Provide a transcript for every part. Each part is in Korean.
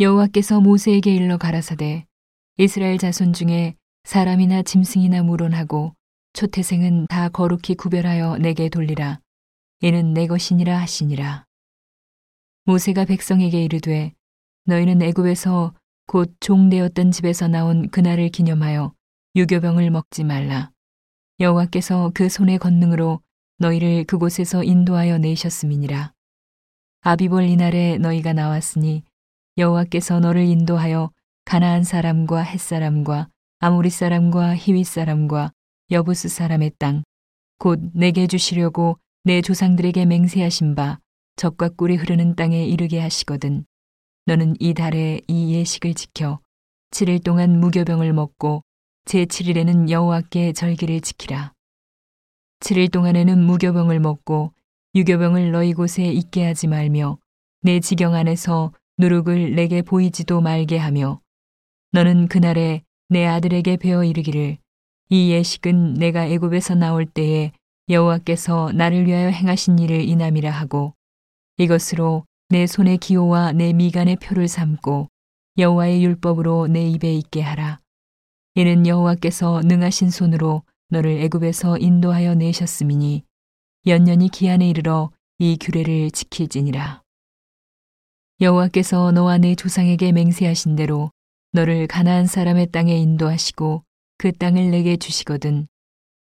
여호와께서 모세에게 일러 가라사대 이스라엘 자손 중에 사람이나 짐승이나 물론하고 초태생은 다 거룩히 구별하여 내게 돌리라. 이는 내 것이니라 하시니라. 모세가 백성에게 이르되 너희는 애굽에서 곧 종되었던 집에서 나온 그날을 기념하여 유교병을 먹지 말라. 여호와께서 그 손의 권능으로 너희를 그곳에서 인도하여 내셨음이니라. 아비볼 이날에 너희가 나왔으니 여호와께서 너를 인도하여 가나안 사람과 햇 사람과 아모리 사람과 히윗 사람과 여부스 사람의 땅 곧 내게 주시려고 내 조상들에게 맹세하신 바 적과 꿀이 흐르는 땅에 이르게 하시거든. 너는 이 달에 이 예식을 지켜 7일 동안 무교병을 먹고 제 7일에는 여호와께 절기를 지키라. 7일 동안에는 무교병을 먹고 유교병을 너희 곳에 있게 하지 말며 내 지경 안에서 누룩을 내게 보이지도 말게 하며 너는 그날에 내 아들에게 배워 이르기를 이 예식은 내가 애굽에서 나올 때에 여호와께서 나를 위하여 행하신 일을 이남이라 하고 이것으로 내 손의 기호와 내 미간의 표를 삼고 여호와의 율법으로 내 입에 있게 하라. 이는 여호와께서 능하신 손으로 너를 애굽에서 인도하여 내셨음이니 연년이 기한에 이르러 이 규례를 지킬지니라. 여호와께서 너와 내 조상에게 맹세하신 대로 너를 가나안 사람의 땅에 인도하시고 그 땅을 내게 주시거든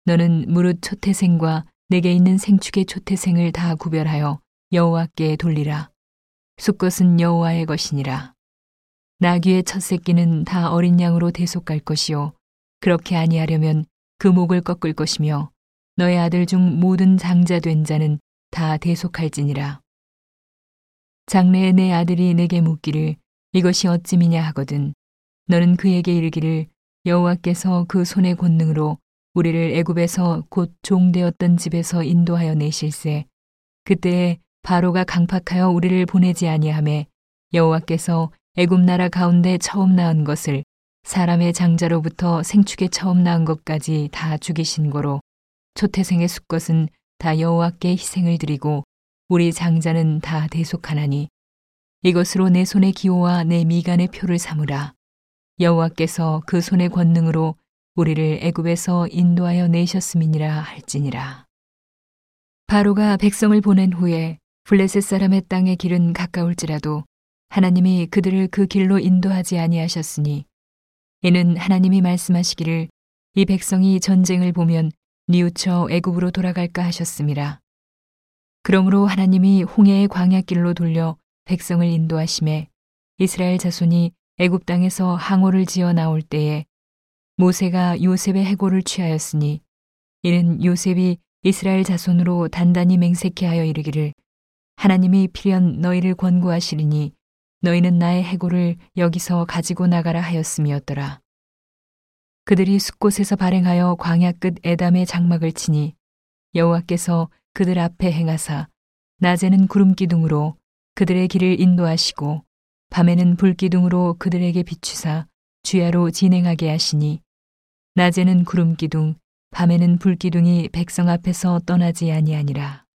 너는 무릇 초태생과 내게 있는 생축의 초태생을 다 구별하여 여호와께 돌리라. 숫것은 여호와의 것이니라. 나귀의 첫 새끼는 다 어린 양으로 대속갈 것이요 그렇게 아니하려면 그 목을 꺾을 것이며 너의 아들 중 모든 장자 된 자는 다 대속할지니라. 장래에 내 아들이 내게 묻기를 이것이 어찌미냐 하거든 너는 그에게 이르기를 여호와께서 그 손의 권능으로 우리를 애굽에서 곧 종되었던 집에서 인도하여 내실세. 그때에 바로가 강팍하여 우리를 보내지 아니하매 여호와께서 애굽 나라 가운데 처음 낳은 것을 사람의 장자로부터 생축에 처음 낳은 것까지 다 죽이신 거로 초태생의 수것은 다 여호와께 희생을 드리고 우리 장자는 다 대속하나니 이것으로 내 손의 기호와 내 미간의 표를 삼으라. 여호와께서 그 손의 권능으로 우리를 애굽에서 인도하여 내셨음이니라 할지니라. 바로가 백성을 보낸 후에 블레셋 사람의 땅의 길은 가까울지라도 하나님이 그들을 그 길로 인도하지 아니하셨으니 이는 하나님이 말씀하시기를 이 백성이 전쟁을 보면 뉘우쳐 애굽으로 돌아갈까 하셨습니다. 그러므로 하나님이 홍해의 광야길로 돌려 백성을 인도하심에 이스라엘 자손이 애굽 땅에서 항오를 지어 나올 때에 모세가 요셉의 해고를 취하였으니 이는 요셉이 이스라엘 자손으로 단단히 맹세케 하여 이르기를 하나님이 필연 너희를 권고하시리니 너희는 나의 해고를 여기서 가지고 나가라 하였음이었더라. 그들이 숲곳에서 발행하여 광야 끝 에담의 장막을 치니 여호와께서 그들 앞에 행하사 낮에는 구름 기둥으로 그들의 길을 인도하시고 밤에는 불 기둥으로 그들에게 비추사 주야로 진행하게 하시니 낮에는 구름 기둥 밤에는 불 기둥이 백성 앞에서 떠나지 아니하니라.